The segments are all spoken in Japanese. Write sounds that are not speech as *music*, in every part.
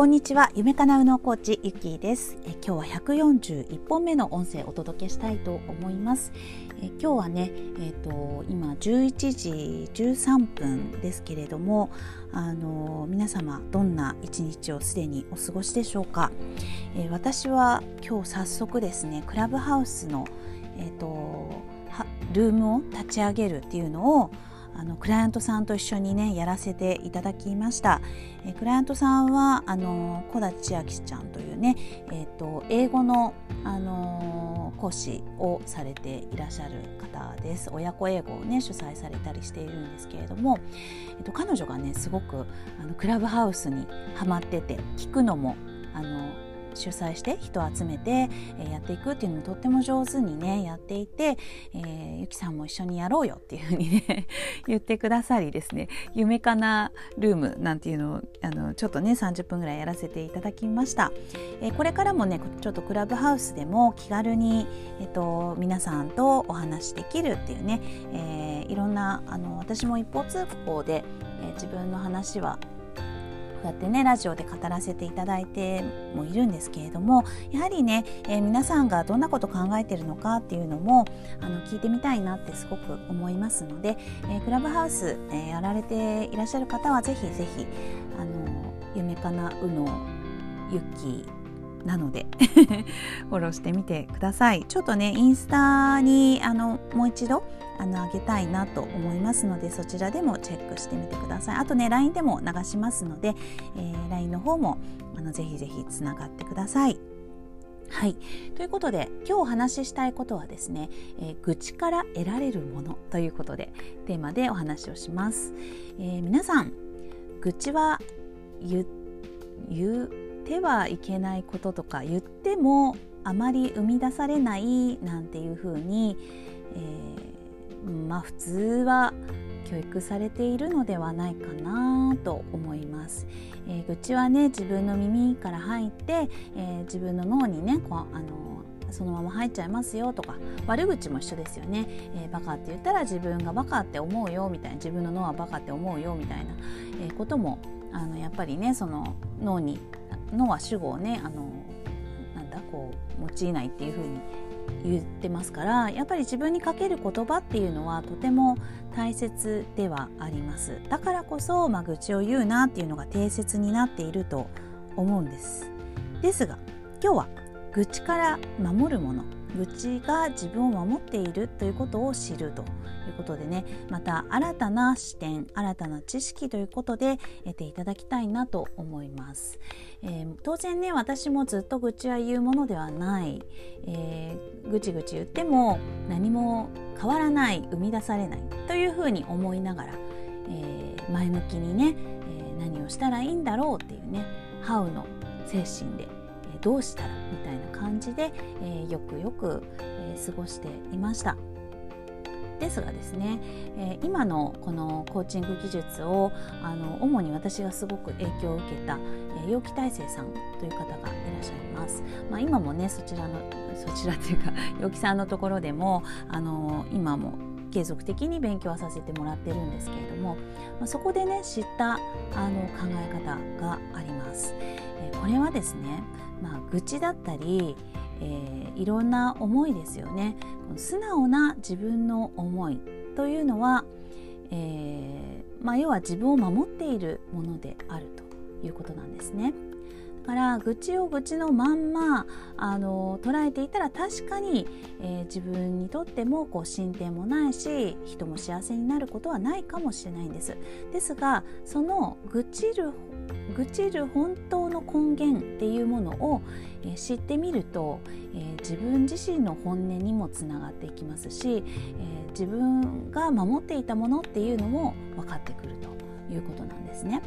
こんにちは夢かなうのコーチゆきです。え今日は141本目の音声をお届けしたいと思います。え今日はねえっ、ー、と今11時13分ですけれどもあの皆様どんな一日をすでにお過ごしでしょうか？え私は今日早速ですねクラブハウスのえっ、ー、とルームを立ち上げるっていうのをあのクライアントさんと一緒にねやらせていただきました。えクライアントさんはあの小田千秋ちゃんというね、えーと、英語の、あの講師をされていらっしゃる方です。親子英語をね主催されたりしているんですけれども、えーと、彼女がねすごくあのクラブハウスにハマってて聞くのもあの主催して人を集めて、えー、やっていくっていうのもとっても上手にねやっていて、えー、ゆきさんも一緒にやろうよっていうふうにね *laughs* 言ってくださりですね。夢かなルームなんていうのをあのちょっとね30分ぐらいやらせていただきました、えー、これからもねちょっとクラブハウスでも気軽に、えっと、皆さんとお話できるっていうね、えー、いろんなあの私も一方通行で、えー、自分の話はうやってねラジオで語らせていただいてもいるんですけれどもやはりね、えー、皆さんがどんなこと考えてるのかっていうのもあの聞いてみたいなってすごく思いますので、えー、クラブハウス、えー、やられていらっしゃる方はぜひぜひあの夢かなうのゆきなので *laughs* フォローしてみてくださいちょっとねインスタにあのもう一度あの上げたいなと思いますのでそちらでもチェックしてみてくださいあとね LINE でも流しますので、えー、LINE の方もあのぜひぜひつながってくださいはい。ということで、今日お話ししたいことはですね、えー、愚痴から得られるものということで、テーマでお話をします。えー、皆さん、愚痴は言言ってはいけないこととか言ってもあまり生み出されないなんていうふうに、えーまあ普通は教育されているのではないかなと思います、えー、愚痴はね自分の耳から入って、えー、自分の脳にねこうあのそのまま入っちゃいますよとか悪口も一緒ですよね、えー、バカって言ったら自分がバカって思うよみたいな自分の脳はバカって思うよみたいな、えこともあのやっぱりねその脳に脳は主語をねあのなんだこう用いないっていうふうに言ってますからやっぱり自分にかける言葉っていうのはとても大切ではあります。だからこそ、まあ、愚痴を言うなっていうのが定説になっていると思うんです。ですが今日は愚痴から守るもの。愚痴が自分を守っているということを知るということでねまた新たな視点新たな知識ということで得ていただきたいなと思います、えー、当然ね私もずっと愚痴は言うものではない、えー、ぐちぐち言っても何も変わらない生み出されないというふうに思いながら、えー、前向きにね、え何をしたらいいんだろうっていうね「ハウの精神でどうしたらみたいな感じで、えー、よくよく、えー、過ごしていました。ですがですね、えー、今のこのコーチング技術をあの主に私がすごく影響を受けた、えー、陽気大成さんという方がいらっしゃいます。まあ、今もねそちらのそちらというか *laughs* 陽気さんのところでもあの今も継続的に勉強はさせてもらってるんですけれども、まあ、そこでね知ったあの考え方があります。えー、これはですねまあ、愚痴だったり、えー、いろんな思いですよね素直な自分の思いというのは、えー、まあ、要は自分を守っているものであるということなんですね。だから愚痴を愚痴のまんまあの捉えていたら確かに、えー、自分にとってもこう進展もないし人も幸せになることはないかもしれないんです。ですがその愚痴る愚痴る本当の根源っていうものを、知ってみると、自分自身の本音にもつながっていきますし、自分が守っていたものっていうのも分かってくるということなんですね。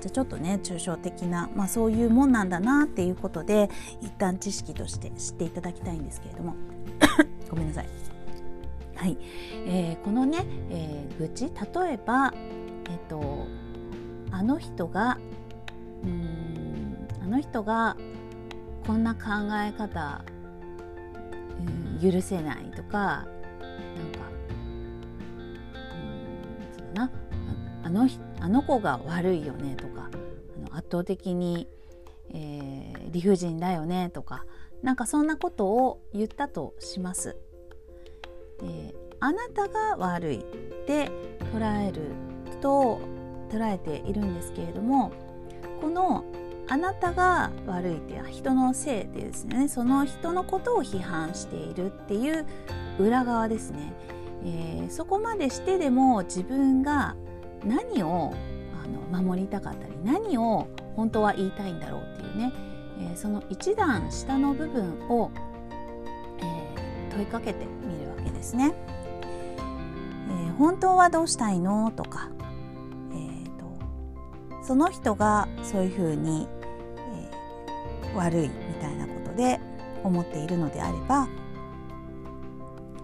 じゃちょっとね抽象的な、まあ、そういうもんなんだなっていうことで一旦知識として知っていただきたいんですけれども *coughs* ごめんなさい。はい、えー、このね、えー、愚痴例えば、えっ、ー、とあの人がうんあの人がこんな考え方、うん、許せないとかなんかうんそうだなあのあの子が悪いよねとかあの圧倒的に、えー、理不尽だよねとかなんかそんなことを言ったとします。であなたが悪いって捉えると捉えているんですけれどもこのあなたが悪いっていう人のせいでですね。その人のことを批判しているっていう裏側ですね、えー、そこまでしてでも自分が何をあの守りたかったり何を本当は言いたいんだろうっていうね、えー、その一段下の部分を、えー、問いかけてみるわけですね。え本当はどうしたいの？とか、その人がそういうふうに悪いみたいなことで思っているのであれば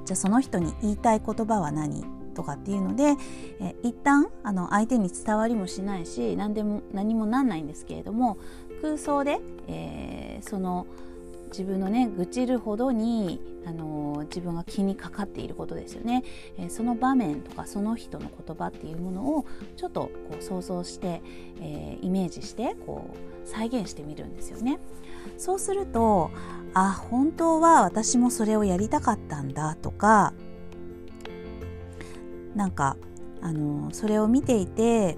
じゃあその人に言いたい言葉は何とかっていうので、え一旦あの相手に伝わりもしないし何でも何もなんないんですけれども空想で、えー、その自分のね愚痴るほどにあの自分が気にかかっていることですよね、え、その場面とかその人の言葉っていうものをちょっとこう想像して、えー、イメージしてこう再現してみるんですよね。そうするとあ本当は私もそれをやりたかったんだとかなんかあのそれを見ていて、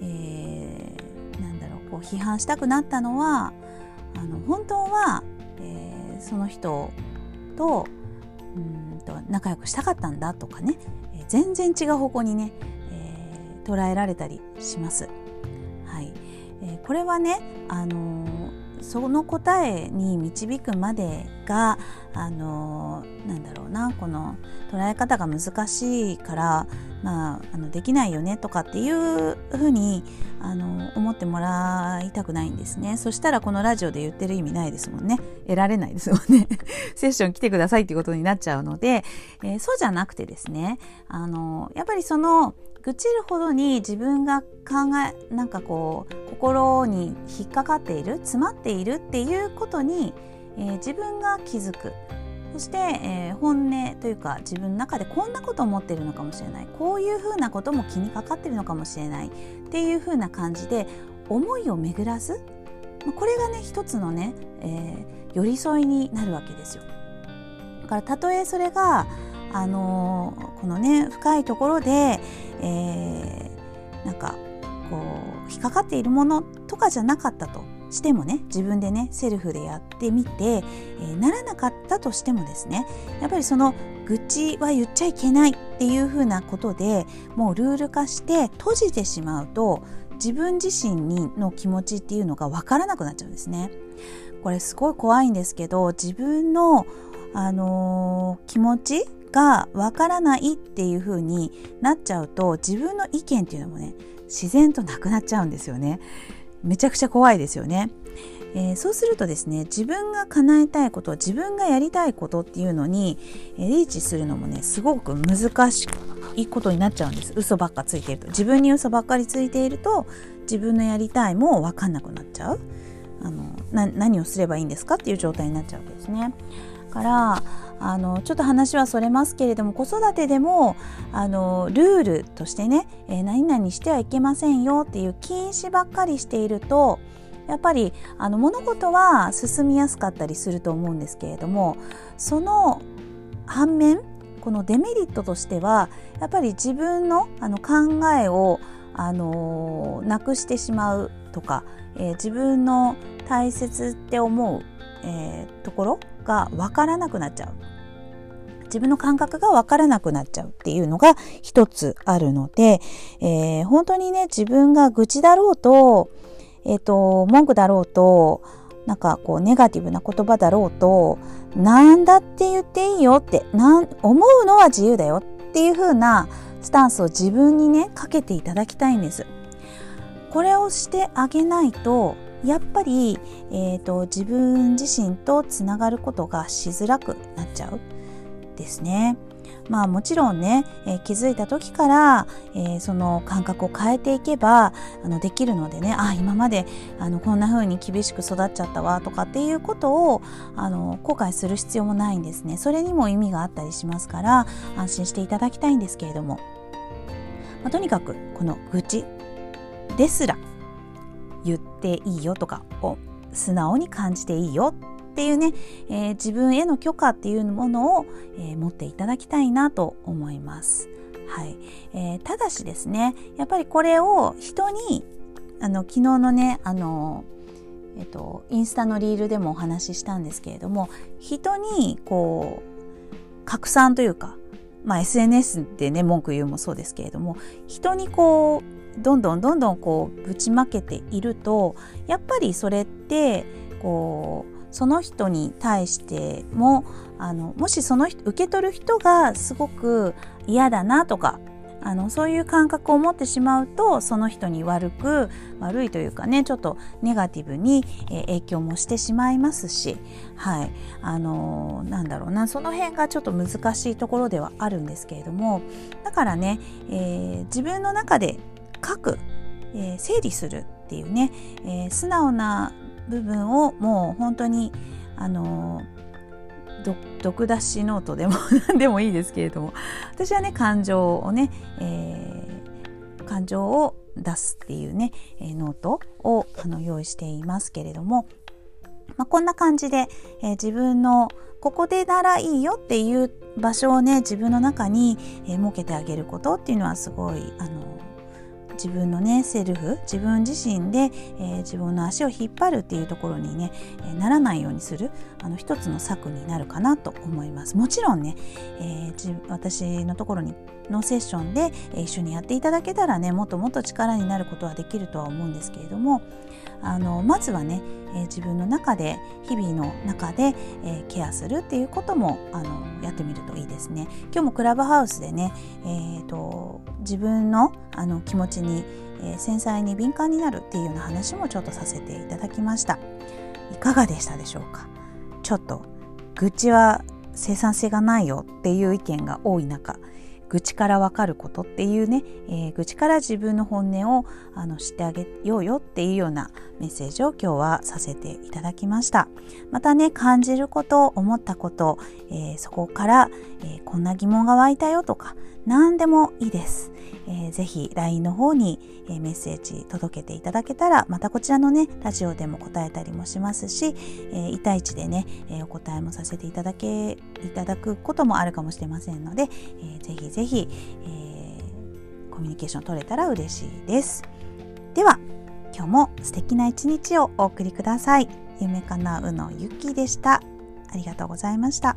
えー、なんだろうこう批判したくなったのはあの本当は、えー、その人とうんと仲良くしたかったんだとかね、えー、全然違う方向にね、えー、捉えられたりします。はいえー、これはね、あのその答えに導くまでがあのなんだろうなこの捉え方が難しいから、まあ、あのできないよねとかっていうふうにあの思ってもらいたくないんですね。そしたらこのラジオで言ってる意味ないですもんね。得られないですもんね。*laughs* セッション来てくださいっていうことになっちゃうので、えー、そうじゃなくてですねあのやっぱりその愚痴るほどに自分が考えなんかこう心に引っかかっている詰まっているっていうことに、えー、自分が気づくそして、えー、本音というか自分の中でこんなこと思ってるのかもしれないこういうふうなことも気にかかってるのかもしれないっていうふうな感じで思いを巡らすこれがね一つのね、えー、寄り添いになるわけですよ。だからたとえそれがあのー、このね深いところで、えー、なんかこう引っかかっているものとかじゃなかったとしてもね自分でねセルフでやってみて、えー、ならなかったとしてもですねやっぱりその愚痴は言っちゃいけないっていうふうなことでもうルール化して閉じてしまうと自分自身にの気持ちっていうのが分からなくなっちゃうんですね。これすごい怖いんですけど自分の、あのー、気持ちがわからないっていう風になっちゃうと自分の意見っていうのもね自然となくなっちゃうんですよね。めちゃくちゃ怖いですよね。えー、そうするとですね自分が叶えたいこと自分がやりたいことっていうのに、えリーチするのもねすごく難しいことになっちゃうんです嘘ばっかついていると自分に嘘ばっかりついていると自分のやりたいも分かんなくなっちゃうあの何をすればいいんですかっていう状態になっちゃうわけですね。からあのちょっと話はそれますけれども子育てでもあのルールとしてね、えー、何々してはいけませんよっていう禁止ばっかりしているとやっぱりあの物事は進みやすかったりすると思うんですけれどもその反面このデメリットとしてはやっぱり自分のあの考えをあのなくしてしまうとか、えー、自分の大切って思う、えー、ところが分からなくなっちゃう自分の感覚が分からなくなっちゃうっていうのが一つあるので、えー、本当にね自分が愚痴だろうと,、えーと、文句だろうとなんかこうネガティブな言葉だろうとなんだって言っていいよってなん思うのは自由だよっていう風なスタンスを自分にねかけていただきたいんです。これをしてあげないとやっぱり、えーと、自分自身とつながることがしづらくなっちゃうですね。まあもちろんね、えー、気づいた時から、えー、その感覚を変えていけばあのできるのでねあ今まであのこんな風に厳しく育っちゃったわとかっていうことをあの後悔する必要もないんですねそれにも意味があったりしますから安心していただきたいんですけれども、まあ、とにかくこの愚痴ですらていいよとかを素直に感じていいよっていうね、えー、自分への許可っていうものを、えー、持っていただきたいなと思います。はいえー、ただしですねやっぱりこれを人にあの昨日のねあのえっと、インスタのリールでもお話ししたんですけれども人にこう拡散というか、まあ、SNS でね文句言うもそうですけれども人にこうどんどんどんどんこうぶちまけているとやっぱりそれってこうその人に対してもあのもしその受け取る人がすごく嫌だなとかあのそういう感覚を持ってしまうとその人に悪く悪いというかねちょっとネガティブに、え影響もしてしまいますしはい。あの、なんだろうなその辺がちょっと難しいところではあるんですけれどもだからね、えー、自分の中で書く、えー、整理するっていうね、え素直な部分をもう本当にあの毒出しノートでも *laughs* 何でもいいですけれども私はね感情をね、えー、感情を出すっていうね、え、ノートをあの用意していますけれども、まあ、こんな感じで、えー、自分のここでならいいよっていう場所をね自分の中に、え設けてあげることっていうのはすごいあの自分のねセルフ自分自身で、えー、自分の足を引っ張るっていうところにね、えー、ならないようにするあの一つの策になるかなと思います。もちろんね、えー、私のところにのセッションで、え一緒にやっていただけたらねもっともっと力になることはできるとは思うんですけれどもあのまずはね、え自分の中で日々の中で、えケアするっていうこともあのやってみるといいですね。今日もクラブハウスでね、えーと自分のあの気持ちに、えー、繊細に敏感になるっていうような話もちょっとさせていただきました。いかがでしたでしょうか？ちょっと愚痴は生産性がないよっていう意見が多い中愚痴から分かることっていうね、えー、愚痴から自分の本音をあの知ってあげようよっていうようなメッセージを今日はさせていただきました。またね感じること思ったこと、えー、そこから、えー、こんな疑問が湧いたよとか何でもいいです、えー、ぜひ LINE の方に、えメッセージ届けていただけたらまたこちらのねラジオでも答えたりもしますし、え1対1でね、えお答えもさせていただけいただくこともあるかもしれませんので、えー、ぜひぜひ、えコミュニケーション取れたら嬉しいです。では今日も素敵な一日をお送りください。夢かなうのゆきでした。ありがとうございました。